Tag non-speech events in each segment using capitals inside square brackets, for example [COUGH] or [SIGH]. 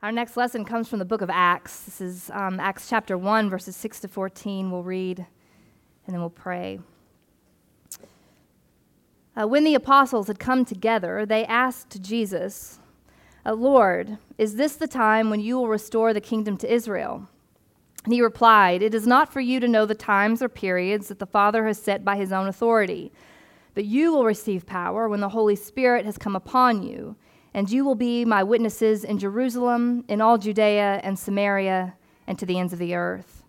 Our next lesson comes from the book of Acts. This is um, Acts chapter 1, verses 6 to 14. We'll read and then we'll pray. Uh, when the apostles had come together, they asked Jesus, uh, Lord, is this the time when you will restore the kingdom to Israel? And he replied, It is not for you to know the times or periods that the Father has set by his own authority, but you will receive power when the Holy Spirit has come upon you and you will be my witnesses in Jerusalem, in all Judea and Samaria, and to the ends of the earth.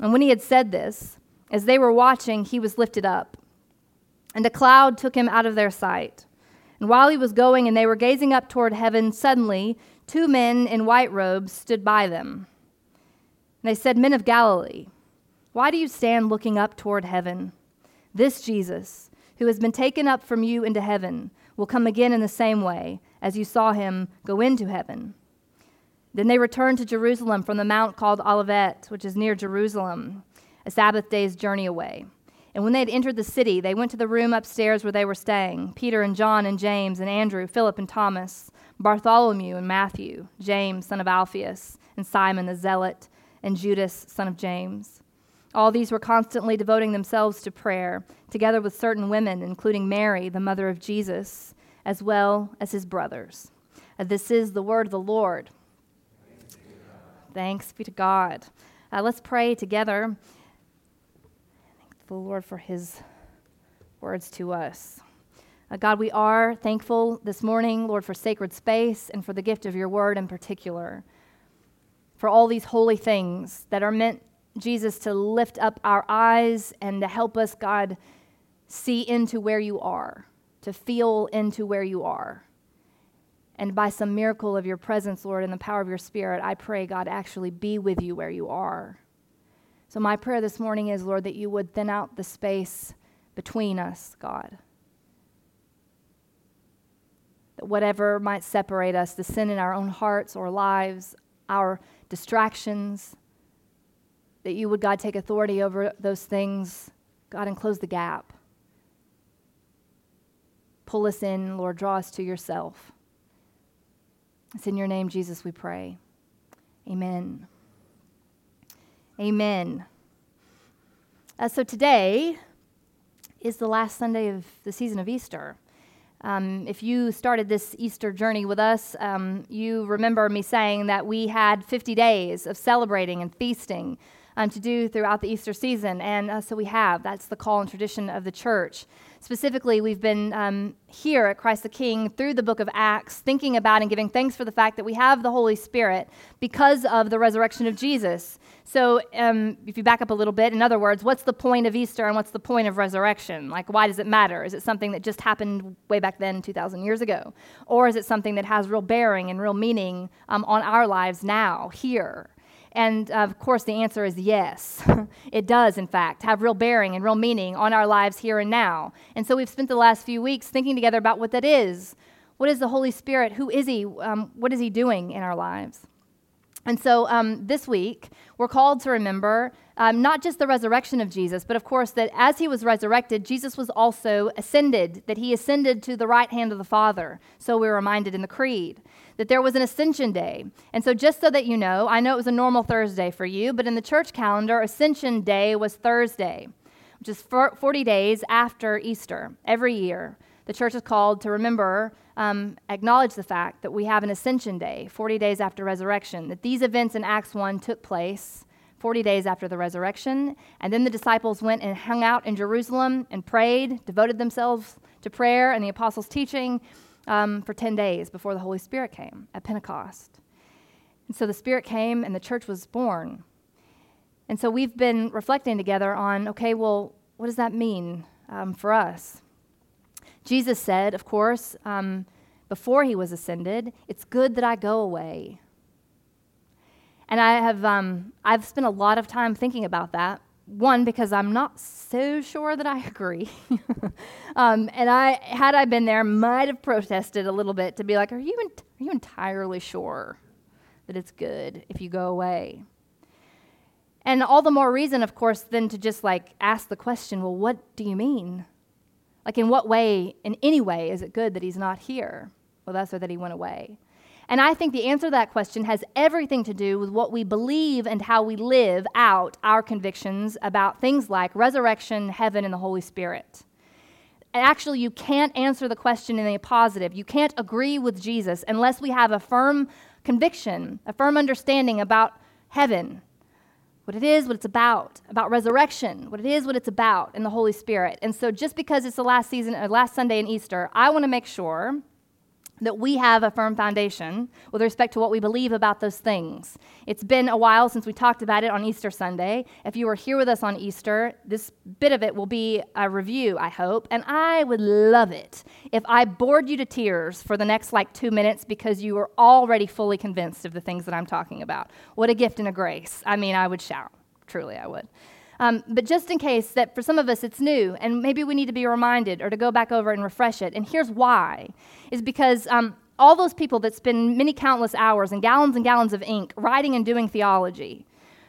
And when he had said this, as they were watching, he was lifted up, and a cloud took him out of their sight. And while he was going and they were gazing up toward heaven, suddenly two men in white robes stood by them. And they said, Men of Galilee, why do you stand looking up toward heaven? This Jesus, who has been taken up from you into heaven, will come again in the same way as you saw him go into heaven. Then they returned to Jerusalem from the mount called Olivet, which is near Jerusalem, a Sabbath day's journey away. And when they had entered the city, they went to the room upstairs where they were staying Peter and John and James and Andrew, Philip and Thomas, Bartholomew and Matthew, James, son of Alphaeus, and Simon the Zealot, and Judas, son of James. All these were constantly devoting themselves to prayer, together with certain women, including Mary, the mother of Jesus, as well as his brothers. Uh, this is the word of the Lord. Thanks be to God. Uh, let's pray together. Thank the Lord for his words to us. Uh, God, we are thankful this morning, Lord, for sacred space and for the gift of your word in particular. For all these holy things that are meant Jesus, to lift up our eyes and to help us, God, see into where you are, to feel into where you are. And by some miracle of your presence, Lord, and the power of your Spirit, I pray, God, actually be with you where you are. So, my prayer this morning is, Lord, that you would thin out the space between us, God. That whatever might separate us, the sin in our own hearts or lives, our distractions, that you would, God, take authority over those things, God, and close the gap. Pull us in, Lord, draw us to yourself. It's in your name, Jesus, we pray. Amen. Amen. Uh, so today is the last Sunday of the season of Easter. Um, if you started this Easter journey with us, um, you remember me saying that we had 50 days of celebrating and feasting um, to do throughout the Easter season. And uh, so we have. That's the call and tradition of the church. Specifically, we've been um, here at Christ the King through the book of Acts, thinking about and giving thanks for the fact that we have the Holy Spirit because of the resurrection of Jesus. So, um, if you back up a little bit, in other words, what's the point of Easter and what's the point of resurrection? Like, why does it matter? Is it something that just happened way back then, 2,000 years ago? Or is it something that has real bearing and real meaning um, on our lives now, here? And of course, the answer is yes. [LAUGHS] it does, in fact, have real bearing and real meaning on our lives here and now. And so we've spent the last few weeks thinking together about what that is. What is the Holy Spirit? Who is He? Um, what is He doing in our lives? And so um, this week, we're called to remember um, not just the resurrection of Jesus, but of course that as he was resurrected, Jesus was also ascended, that he ascended to the right hand of the Father. So we're reminded in the Creed that there was an Ascension Day. And so, just so that you know, I know it was a normal Thursday for you, but in the church calendar, Ascension Day was Thursday, which is 40 days after Easter every year. The church is called to remember, um, acknowledge the fact that we have an Ascension Day, 40 days after resurrection, that these events in Acts 1 took place 40 days after the resurrection. And then the disciples went and hung out in Jerusalem and prayed, devoted themselves to prayer and the apostles' teaching um, for 10 days before the Holy Spirit came at Pentecost. And so the Spirit came and the church was born. And so we've been reflecting together on okay, well, what does that mean um, for us? Jesus said, of course, um, before he was ascended, it's good that I go away. And I have um, I've spent a lot of time thinking about that one because i'm not so sure that i [LAUGHS] agree. Um, and i had i been there might have protested a little bit to be like are you, are you entirely sure that it's good if you go away? And all the more reason of course than to just like ask the question well what do you mean? Like in what way in any way is it good that he's not here? Well that's so that he went away And I think the answer to that question has everything to do with what we believe and how we live out our convictions about things like resurrection, heaven, and the Holy Spirit. And actually, you can't answer the question in a positive. You can't agree with Jesus unless we have a firm conviction, a firm understanding about heaven, what it is, what it's about, about resurrection, what it is, what it's about, and the Holy Spirit. And so, just because it's the last season, or last Sunday in Easter, I want to make sure that we have a firm foundation with respect to what we believe about those things. It's been a while since we talked about it on Easter Sunday. If you were here with us on Easter, this bit of it will be a review, I hope, and I would love it if I bored you to tears for the next like two minutes because you were already fully convinced of the things that I'm talking about. What a gift and a grace. I mean, I would shout. Truly, I would. Um, but just in case that for some of us it's new and maybe we need to be reminded or to go back over and refresh it. And here's why is because um, all those people that spend many countless hours and gallons and gallons of ink writing and doing theology,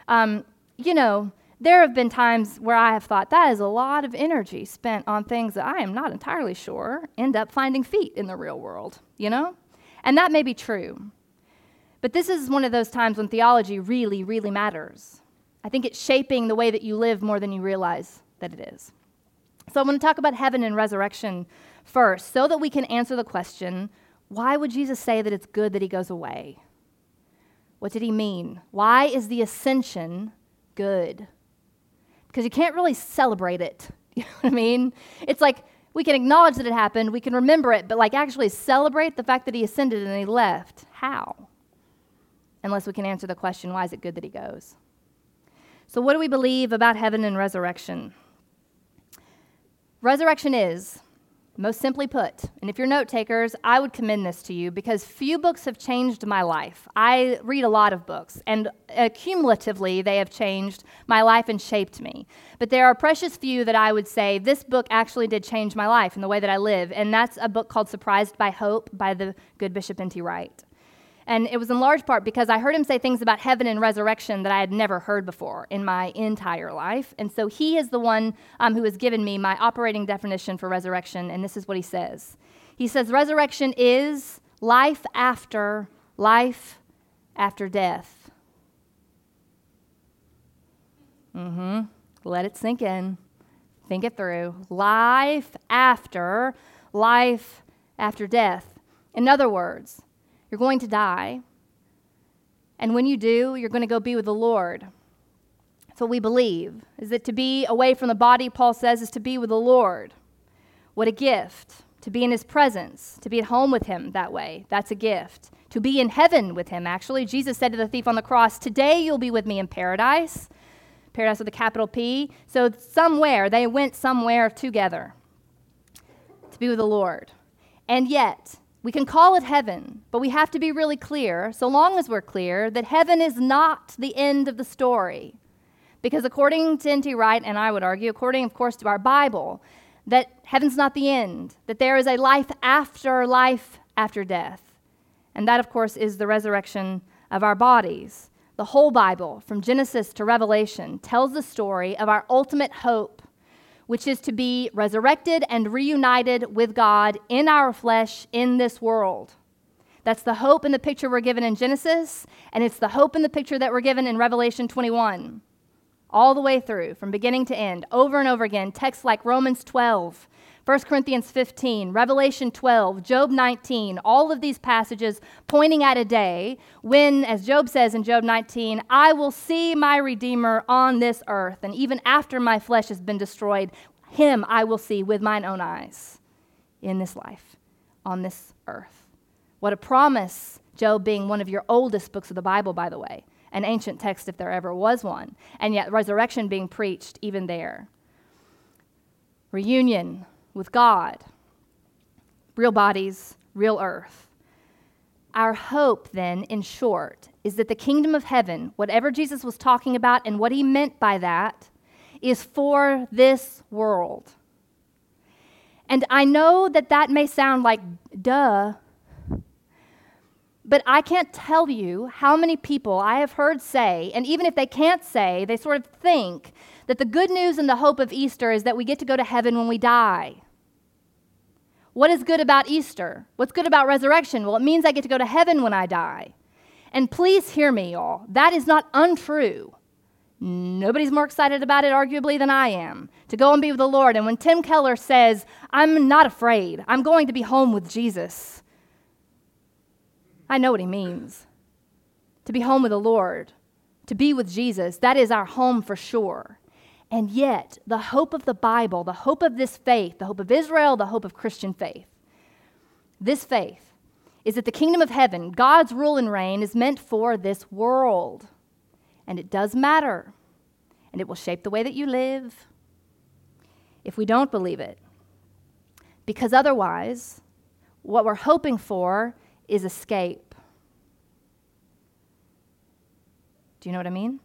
um, you know, there have been times where I have thought that is a lot of energy spent on things that I am not entirely sure end up finding feet in the real world, you know? And that may be true. But this is one of those times when theology really, really matters. I think it's shaping the way that you live more than you realize that it is. So, I'm going to talk about heaven and resurrection first, so that we can answer the question why would Jesus say that it's good that he goes away? What did he mean? Why is the ascension good? Because you can't really celebrate it. [LAUGHS] You know what I mean? It's like we can acknowledge that it happened, we can remember it, but like actually celebrate the fact that he ascended and he left. How? Unless we can answer the question why is it good that he goes? So, what do we believe about heaven and resurrection? Resurrection is, most simply put, and if you're note takers, I would commend this to you because few books have changed my life. I read a lot of books, and cumulatively, they have changed my life and shaped me. But there are precious few that I would say this book actually did change my life and the way that I live, and that's a book called Surprised by Hope by the good Bishop N.T. Wright. And it was in large part because I heard him say things about heaven and resurrection that I had never heard before in my entire life. And so he is the one um, who has given me my operating definition for resurrection. And this is what he says He says, Resurrection is life after life after death. Mm hmm. Let it sink in. Think it through. Life after life after death. In other words, you're going to die. And when you do, you're going to go be with the Lord. That's what we believe, is that to be away from the body, Paul says, is to be with the Lord. What a gift. To be in his presence, to be at home with him that way. That's a gift. To be in heaven with him, actually. Jesus said to the thief on the cross, Today you'll be with me in paradise. Paradise with a capital P. So, somewhere, they went somewhere together to be with the Lord. And yet, we can call it heaven, but we have to be really clear, so long as we're clear, that heaven is not the end of the story. Because according to N.T. Wright, and I would argue, according, of course, to our Bible, that heaven's not the end, that there is a life after life after death. And that, of course, is the resurrection of our bodies. The whole Bible, from Genesis to Revelation, tells the story of our ultimate hope which is to be resurrected and reunited with God in our flesh in this world. That's the hope in the picture we're given in Genesis, and it's the hope in the picture that we're given in Revelation 21. All the way through, from beginning to end, over and over again, texts like Romans 12, 1 Corinthians 15, Revelation 12, Job 19, all of these passages pointing at a day when, as Job says in Job 19, I will see my Redeemer on this earth, and even after my flesh has been destroyed, him I will see with mine own eyes in this life, on this earth. What a promise, Job being one of your oldest books of the Bible, by the way, an ancient text if there ever was one, and yet resurrection being preached even there. Reunion with God, real bodies, real earth. Our hope, then, in short, is that the kingdom of heaven, whatever Jesus was talking about and what he meant by that, is for this world. And I know that that may sound like duh, but I can't tell you how many people I have heard say, and even if they can't say, they sort of think that the good news and the hope of Easter is that we get to go to heaven when we die. What is good about Easter? What's good about resurrection? Well, it means I get to go to heaven when I die. And please hear me, y'all. That is not untrue. Nobody's more excited about it, arguably, than I am to go and be with the Lord. And when Tim Keller says, I'm not afraid, I'm going to be home with Jesus, I know what he means. To be home with the Lord, to be with Jesus, that is our home for sure. And yet, the hope of the Bible, the hope of this faith, the hope of Israel, the hope of Christian faith, this faith is that the kingdom of heaven, God's rule and reign, is meant for this world. And it does matter. And it will shape the way that you live if we don't believe it. Because otherwise, what we're hoping for is escape. Do you know what I mean?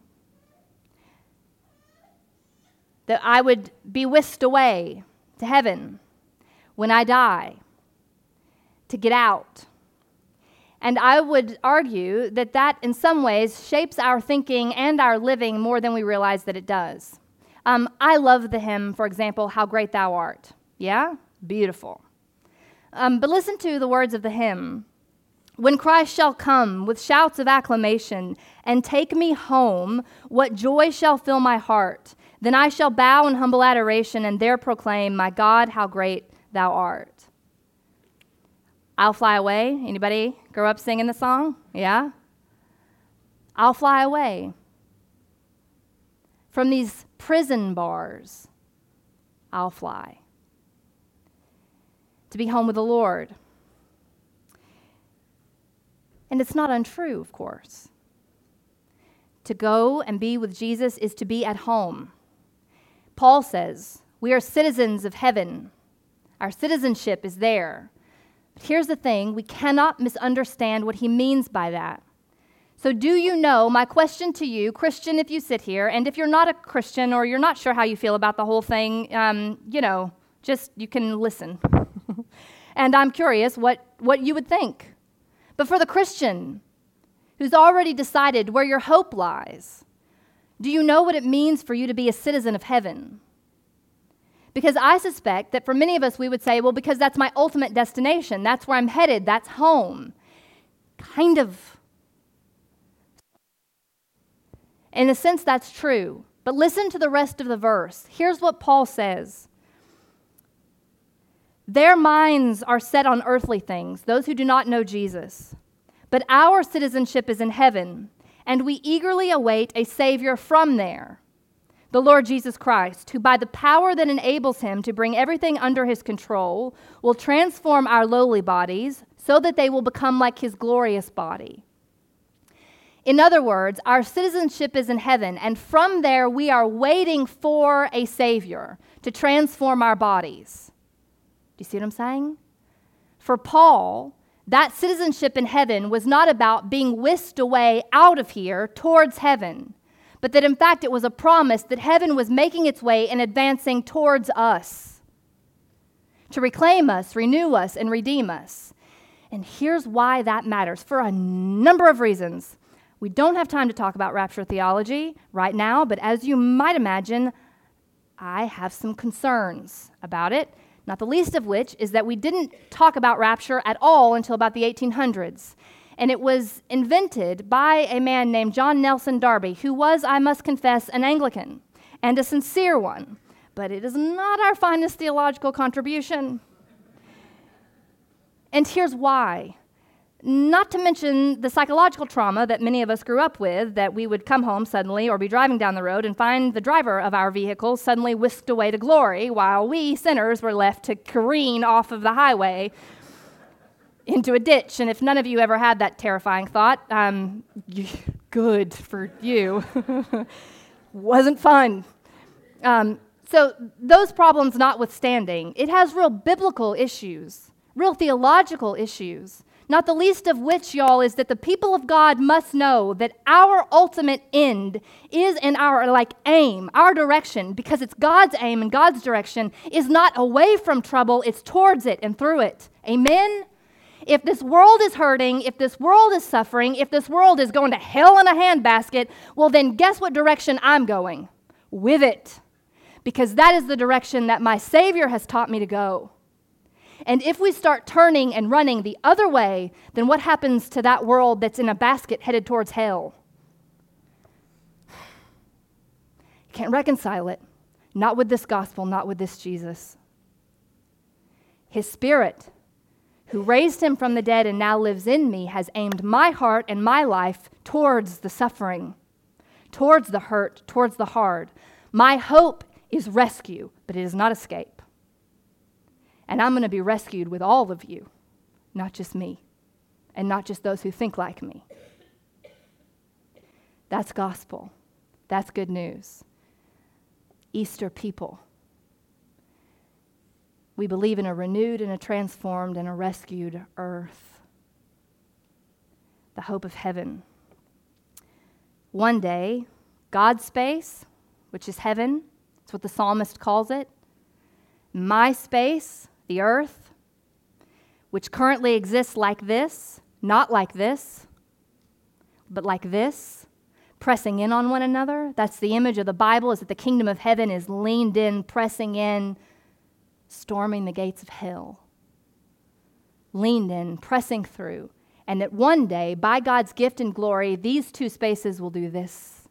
That I would be whisked away to heaven when I die to get out and I would argue that that, in some ways, shapes our thinking and our living more than we realize that it does. Um, I love the hymn, for example, How Great Thou Art. Yeah? Beautiful. Um, but listen to the words of the hymn. When Christ shall come with shouts of acclamation and take me home, what joy shall fill my heart? Then I shall bow in humble adoration and there proclaim, My God, how great thou art. I'll fly away. Anybody grow up singing the song? Yeah? I'll fly away from these prison bars. I'll fly to be home with the Lord. And it's not untrue, of course. To go and be with Jesus is to be at home. Paul says, We are citizens of heaven. Our citizenship is there. But here's the thing we cannot misunderstand what he means by that. So, do you know? My question to you, Christian, if you sit here, and if you're not a Christian or you're not sure how you feel about the whole thing, um, you know, just you can listen. [LAUGHS] and I'm curious what, what you would think. But for the Christian who's already decided where your hope lies, do you know what it means for you to be a citizen of heaven? Because I suspect that for many of us, we would say, well, because that's my ultimate destination. That's where I'm headed. That's home. Kind of. In a sense, that's true. But listen to the rest of the verse. Here's what Paul says Their minds are set on earthly things, those who do not know Jesus. But our citizenship is in heaven, and we eagerly await a Savior from there the Lord Jesus Christ, who by the power that enables him to bring everything under his control will transform our lowly bodies so that they will become like his glorious body. In other words, our citizenship is in heaven, and from there we are waiting for a Savior to transform our bodies. Do you see what I'm saying? For Paul, that citizenship in heaven was not about being whisked away out of here towards heaven but that in fact it was a promise that heaven was making its way and advancing towards us to reclaim us, renew us, and redeem us. And here's why that matters for a number of reasons. We don't have time to talk about rapture theology right now, but as you might imagine, I have some concerns about it, not the least of which is that we didn't talk about rapture at all until about the 1800s and it was invented by a man named John Nelson Darby, who was, I must confess, an Anglican and a sincere one. But it is not our finest theological contribution. And here's why. Not to mention the psychological trauma that many of us grew up with that we would come home suddenly or be driving down the road and find the driver of our vehicle suddenly whisked away to glory while we sinners were left to careen off of the highway into a ditch. And if none of you ever had that terrifying thought, um, [LAUGHS] good for you. [LAUGHS] Wasn't fun. Um, so, those problems notwithstanding, it has real biblical issues, real theological issues. Not the least of which, y'all, is that the people of God must know that our ultimate end is in our like aim, our direction, because it's God's aim and God's direction is not away from trouble, it's towards it and through it. Amen? If this world is hurting, if this world is suffering, if this world is going to hell in a handbasket, well, then guess what direction I'm going? With it. Because that is the direction that my Savior has taught me to go. And if we start turning and running the other way, then what happens to that world that's in a basket headed towards hell? You can't reconcile it. Not with this gospel, not with this Jesus. His spirit, who raised him from the dead and now lives in me, has aimed my heart and my life towards the suffering, towards the hurt, towards the hard. My hope is rescue, but it is not escape. And I'm going to be rescued with all of you, not just me, and not just those who think like me. That's gospel. That's good news. Easter people. We believe in a renewed and a transformed and a rescued earth. The hope of heaven. One day, God's space, which is heaven, that's what the psalmist calls it, my space, the earth, which currently exists like this, not like this, but like this, pressing in on one another. That's the image of the Bible, is that the kingdom of heaven is leaned in, pressing in, storming the gates of hell. Leaned in, pressing through. And that one day, by God's gift and glory, these two spaces will do this.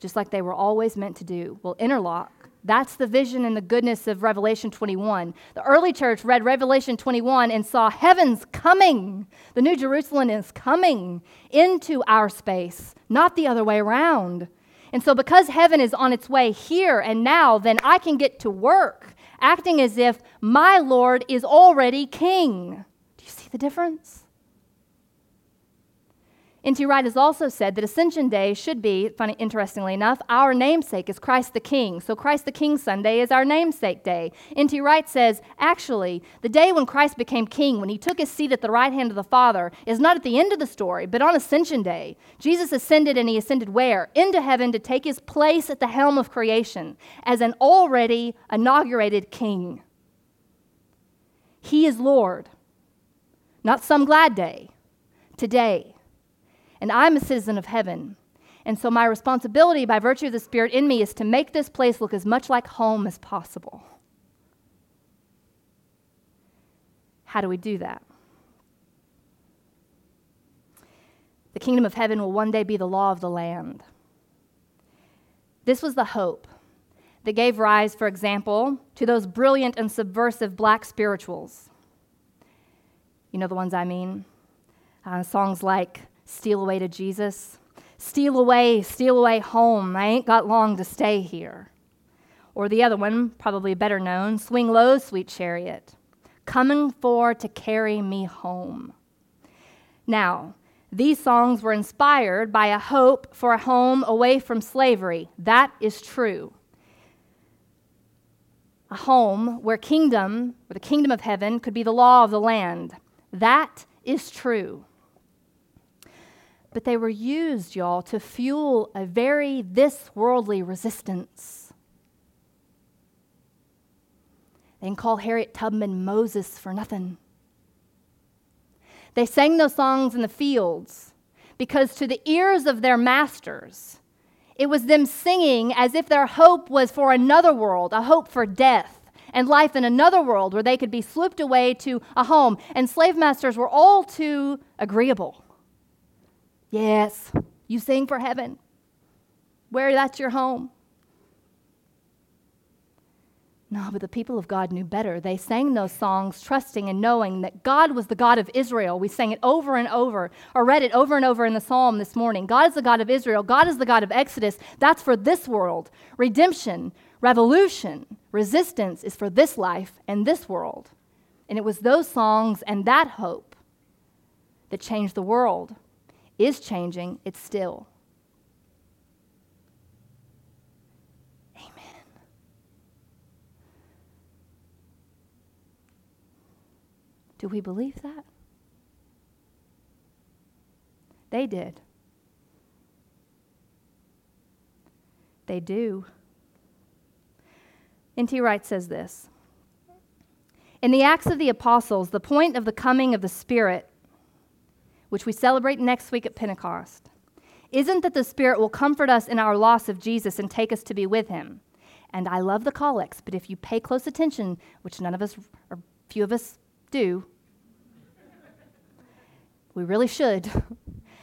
Just like they were always meant to do, will interlock that's the vision and the goodness of Revelation 21. The early church read Revelation 21 and saw heaven's coming. The New Jerusalem is coming into our space, not the other way around. And so, because heaven is on its way here and now, then I can get to work acting as if my Lord is already king. Do you see the difference? N.T. Wright has also said that Ascension Day should be, funny, interestingly enough, our namesake is Christ the King. So Christ the King Sunday is our namesake day. N.T. Wright says, actually, the day when Christ became king, when he took his seat at the right hand of the Father, is not at the end of the story, but on Ascension Day. Jesus ascended and he ascended where? Into heaven to take his place at the helm of creation as an already inaugurated king. He is Lord, not some glad day, today and I'm a citizen of heaven. And so my responsibility by virtue of the Spirit in me is to make this place look as much like home as possible. How do we do that? The kingdom of heaven will one day be the law of the land. This was the hope that gave rise, for example, to those brilliant and subversive black spirituals. You know the ones I mean? Uh, songs like steal away to Jesus. Steal away, steal away home. I ain't got long to stay here. Or the other one, probably better known Swing low, sweet chariot, coming for to carry me home. Now, these songs were inspired by a hope for a home away from slavery. That is true. A home where kingdom, where the kingdom of heaven could be the law of the land. That is true but they were used, y'all, to fuel a very this worldly resistance. They didn't call Harriet Tubman Moses for nothing. They sang those songs in the fields because, to the ears of their masters, it was them singing as if their hope was for another world, a hope for death and life in another world where they could be swooped away to a home. And slave masters were all too agreeable. Yes, you sing for heaven, where that's your home. No, but the people of God knew better. They sang those songs trusting and knowing that God was the God of Israel. We sang it over and over, or read it over and over in the psalm this morning. God is the God of Israel. God is the God of Exodus. That's for this world. Redemption, revolution, resistance is for this life and this world. And it was those songs and that hope that changed the world is changing, it's still. Amen. Do we believe that? They did. They do. N.T. Wright says this In the Acts of the Apostles, the point of the coming of the Spirit which we celebrate next week at Pentecost, isn't that the Spirit will comfort us in our loss of Jesus and take us to be with Him. And I love the collects, but if you pay close attention, which none of us or few of us do. We really should.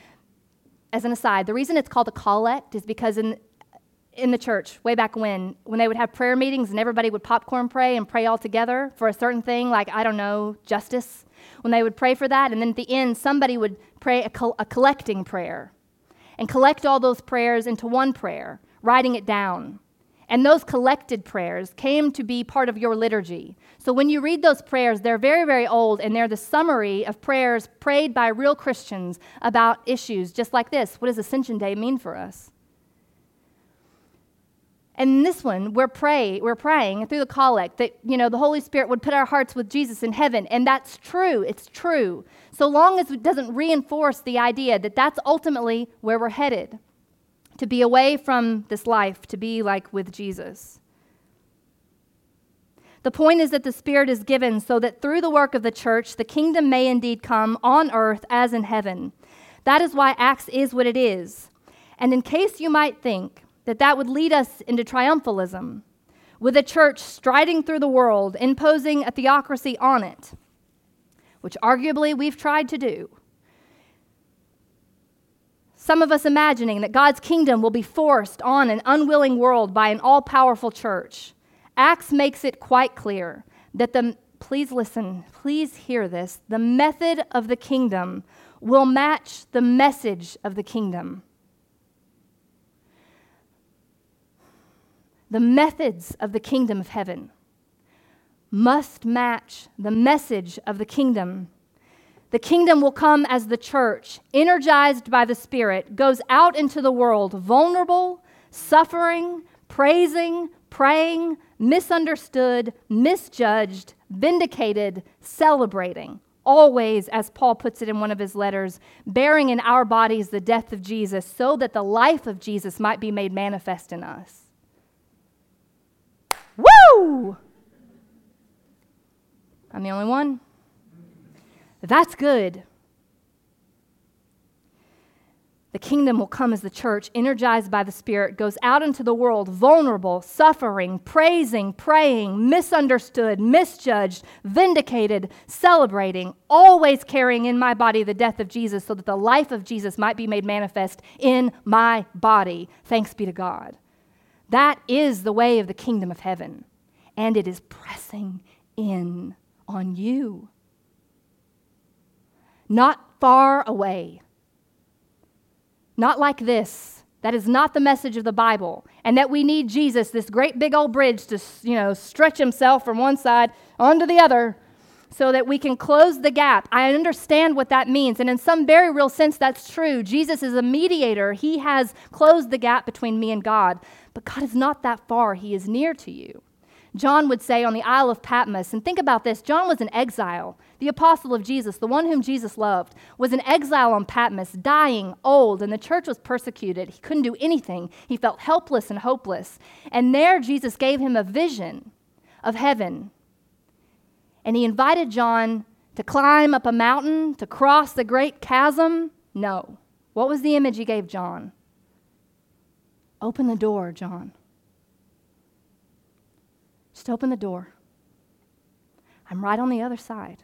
[LAUGHS] As an aside, the reason it's called a collect is because in, in the church, way back when, when they would have prayer meetings and everybody would popcorn pray and pray all together for a certain thing, like, I don't know, justice, when they would pray for that, and then at the end, somebody would pray a, a collecting prayer and collect all those prayers into one prayer, writing it down. And those collected prayers came to be part of your liturgy. So when you read those prayers, they're very, very old, and they're the summary of prayers prayed by real Christians about issues just like this. What does Ascension Day mean for us? And this one, we're pray, we're praying through the collect that you know the Holy Spirit would put our hearts with Jesus in heaven, and that's true. It's true. So long as it doesn't reinforce the idea that that's ultimately where we're headed, to be away from this life, to be like with Jesus. The point is that the Spirit is given so that through the work of the church, the kingdom may indeed come on earth as in heaven. That is why Acts is what it is. And in case you might think that that would lead us into triumphalism, with a church striding through the world, imposing a theocracy on it, which arguably we've tried to do. Some of us imagining that God's kingdom will be forced on an unwilling world by an all powerful church. Acts makes it quite clear that the, please listen, please hear this, the method of the kingdom will match the message of the kingdom. The methods of the kingdom of heaven must match the message of the kingdom. The kingdom will come as the church, energized by the Spirit, goes out into the world vulnerable, suffering, praising, praying, misunderstood, misjudged, vindicated, celebrating. Always, as Paul puts it in one of his letters, bearing in our bodies the death of Jesus, so that the life of Jesus might be made manifest in us. I'm the only one. That's good. The kingdom will come as the church, energized by the Spirit, goes out into the world vulnerable, suffering, praising, praying, misunderstood, misjudged, vindicated, celebrating, always carrying in my body the death of Jesus so that the life of Jesus might be made manifest in my body. Thanks be to God. That is the way of the kingdom of heaven, and it is pressing in on you. Not far away. Not like this. That is not the message of the Bible. And that we need Jesus, this great big old bridge, to you know, stretch himself from one side onto the other so that we can close the gap. I understand what that means. And in some very real sense, that's true. Jesus is a mediator, He has closed the gap between me and God. But God is not that far, He is near to you. John would say on the Isle of Patmos, and think about this John was an exile. The apostle of Jesus, the one whom Jesus loved, was an exile on Patmos, dying, old, and the church was persecuted. He couldn't do anything. He felt helpless and hopeless. And there, Jesus gave him a vision of heaven and he invited John to climb up a mountain, to cross the great chasm? No. What was the image he gave John? Open the door, John. Just open the door. I'm right on the other side.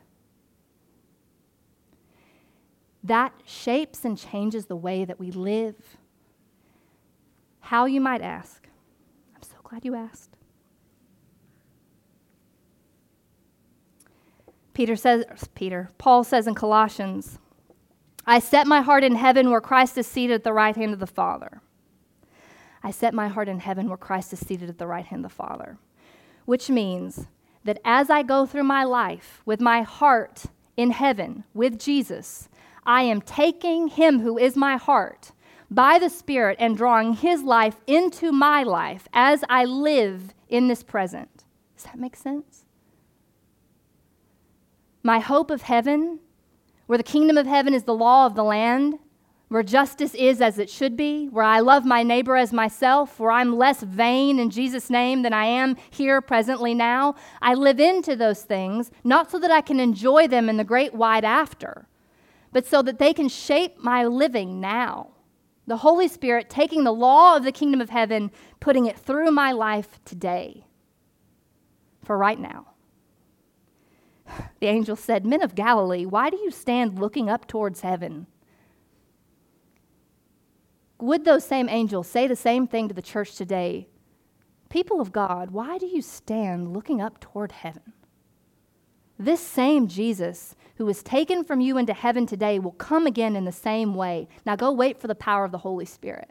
That shapes and changes the way that we live. How, you might ask? I'm so glad you asked. Peter says, Peter, Paul says in Colossians, I set my heart in heaven where Christ is seated at the right hand of the Father. I set my heart in heaven where Christ is seated at the right hand of the Father. Which means that as I go through my life with my heart in heaven with Jesus, I am taking him who is my heart by the Spirit and drawing his life into my life as I live in this present. Does that make sense? my hope of heaven, where the kingdom of heaven is the law of the land, where justice is as it should be, where I love my neighbor as myself, where I'm less vain in Jesus' name than I am here presently now. I live into those things, not so that I can enjoy them in the great wide after, but so that they can shape my living now. The Holy Spirit taking the law of the kingdom of heaven, putting it through my life today, for right now. [SIGHS] The angel said, Men of Galilee, why do you stand looking up towards heaven? Would those same angels say the same thing to the church today? People of God, why do you stand looking up toward heaven? This same Jesus who was taken from you into heaven today will come again in the same way. Now go wait for the power of the Holy Spirit.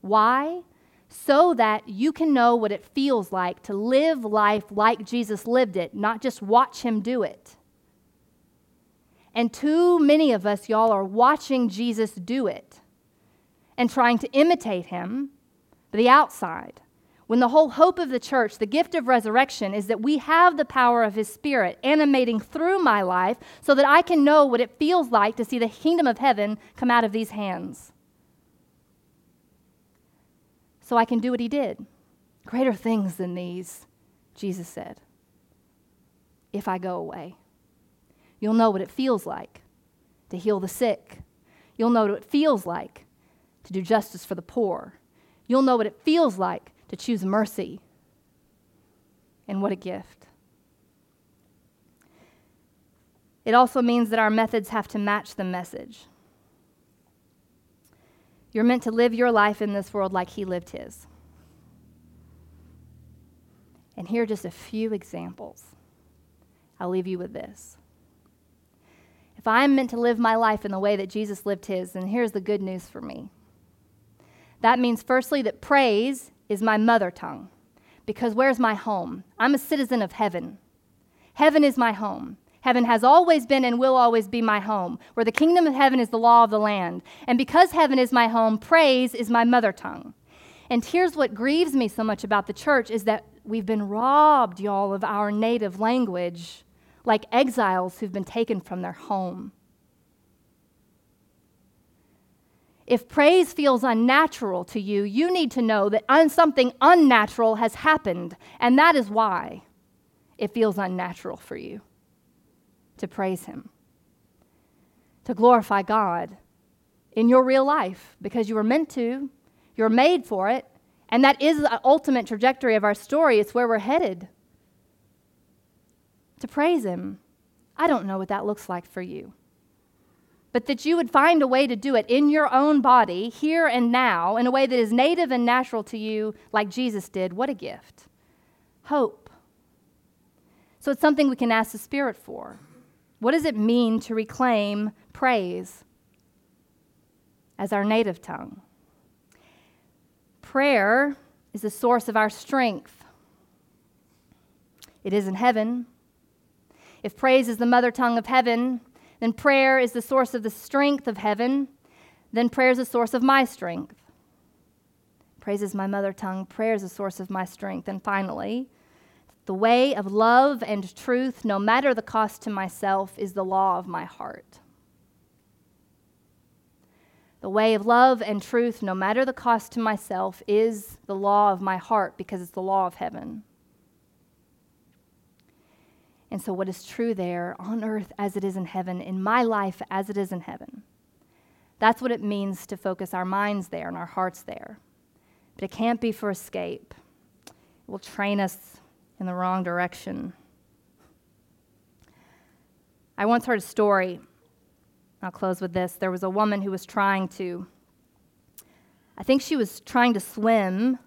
Why? So that you can know what it feels like to live life like Jesus lived it, not just watch him do it. And too many of us, y'all, are watching Jesus do it and trying to imitate him, the outside. When the whole hope of the church, the gift of resurrection, is that we have the power of His Spirit animating through my life so that I can know what it feels like to see the kingdom of heaven come out of these hands. So I can do what He did. Greater things than these, Jesus said, if I go away. You'll know what it feels like to heal the sick. You'll know what it feels like to do justice for the poor. You'll know what it feels like to choose mercy. And what a gift. It also means that our methods have to match the message. You're meant to live your life in this world like He lived His. And here are just a few examples. I'll leave you with this. If I'm meant to live my life in the way that Jesus lived His, then here's the good news for me. That means, firstly, that praise is my mother tongue. Because where's my home? I'm a citizen of heaven. Heaven is my home. Heaven has always been and will always be my home, where the kingdom of heaven is the law of the land. And because heaven is my home, praise is my mother tongue. And here's what grieves me so much about the church is that we've been robbed, y'all, of our native language, like exiles who've been taken from their home. If praise feels unnatural to you, you need to know that un- something unnatural has happened, and that is why it feels unnatural for you to praise Him, to glorify God in your real life, because you were meant to, you're made for it, and that is the ultimate trajectory of our story. It's where we're headed. To praise Him. I don't know what that looks like for you but that you would find a way to do it in your own body, here and now, in a way that is native and natural to you, like Jesus did. What a gift! Hope. So it's something we can ask the Spirit for. What does it mean to reclaim praise as our native tongue? Prayer is the source of our strength. It is in heaven. If praise is the mother tongue of heaven, then prayer is the source of the strength of heaven. Then prayer is the source of my strength. Praise is my mother tongue. Prayer is the source of my strength. And finally, the way of love and truth, no matter the cost to myself, is the law of my heart. The way of love and truth, no matter the cost to myself, is the law of my heart because it's the law of heaven. And so, what is true there on earth as it is in heaven, in my life as it is in heaven, that's what it means to focus our minds there and our hearts there. But it can't be for escape, it will train us in the wrong direction. I once heard a story. I'll close with this. There was a woman who was trying to, I think she was trying to swim,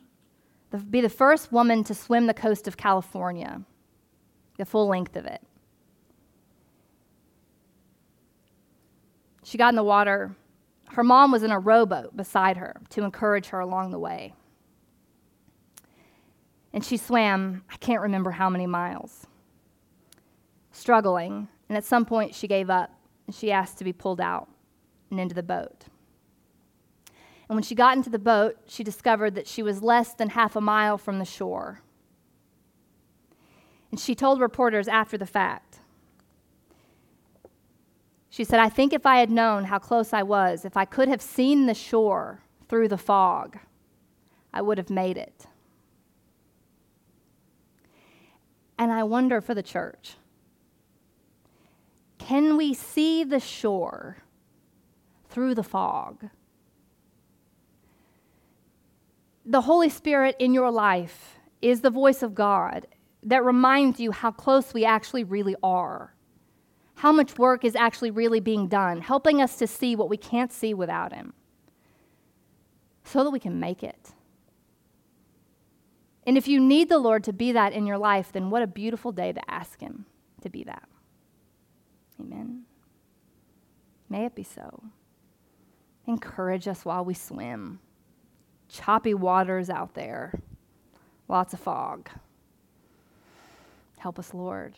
be the first woman to swim the coast of California the full length of it. She got in the water. Her mom was in a rowboat beside her to encourage her along the way. And she swam, I can't remember how many miles, struggling. And at some point, she gave up and she asked to be pulled out and into the boat. And when she got into the boat, she discovered that she was less than half a mile from the shore. She told reporters after the fact. She said, I think if I had known how close I was, if I could have seen the shore through the fog, I would have made it. And I wonder for the church can we see the shore through the fog? The Holy Spirit in your life is the voice of God that reminds you how close we actually really are, how much work is actually really being done, helping us to see what we can't see without Him, so that we can make it. And if you need the Lord to be that in your life, then what a beautiful day to ask Him to be that. Amen. May it be so. Encourage us while we swim. Choppy waters out there, lots of fog. Help us, Lord.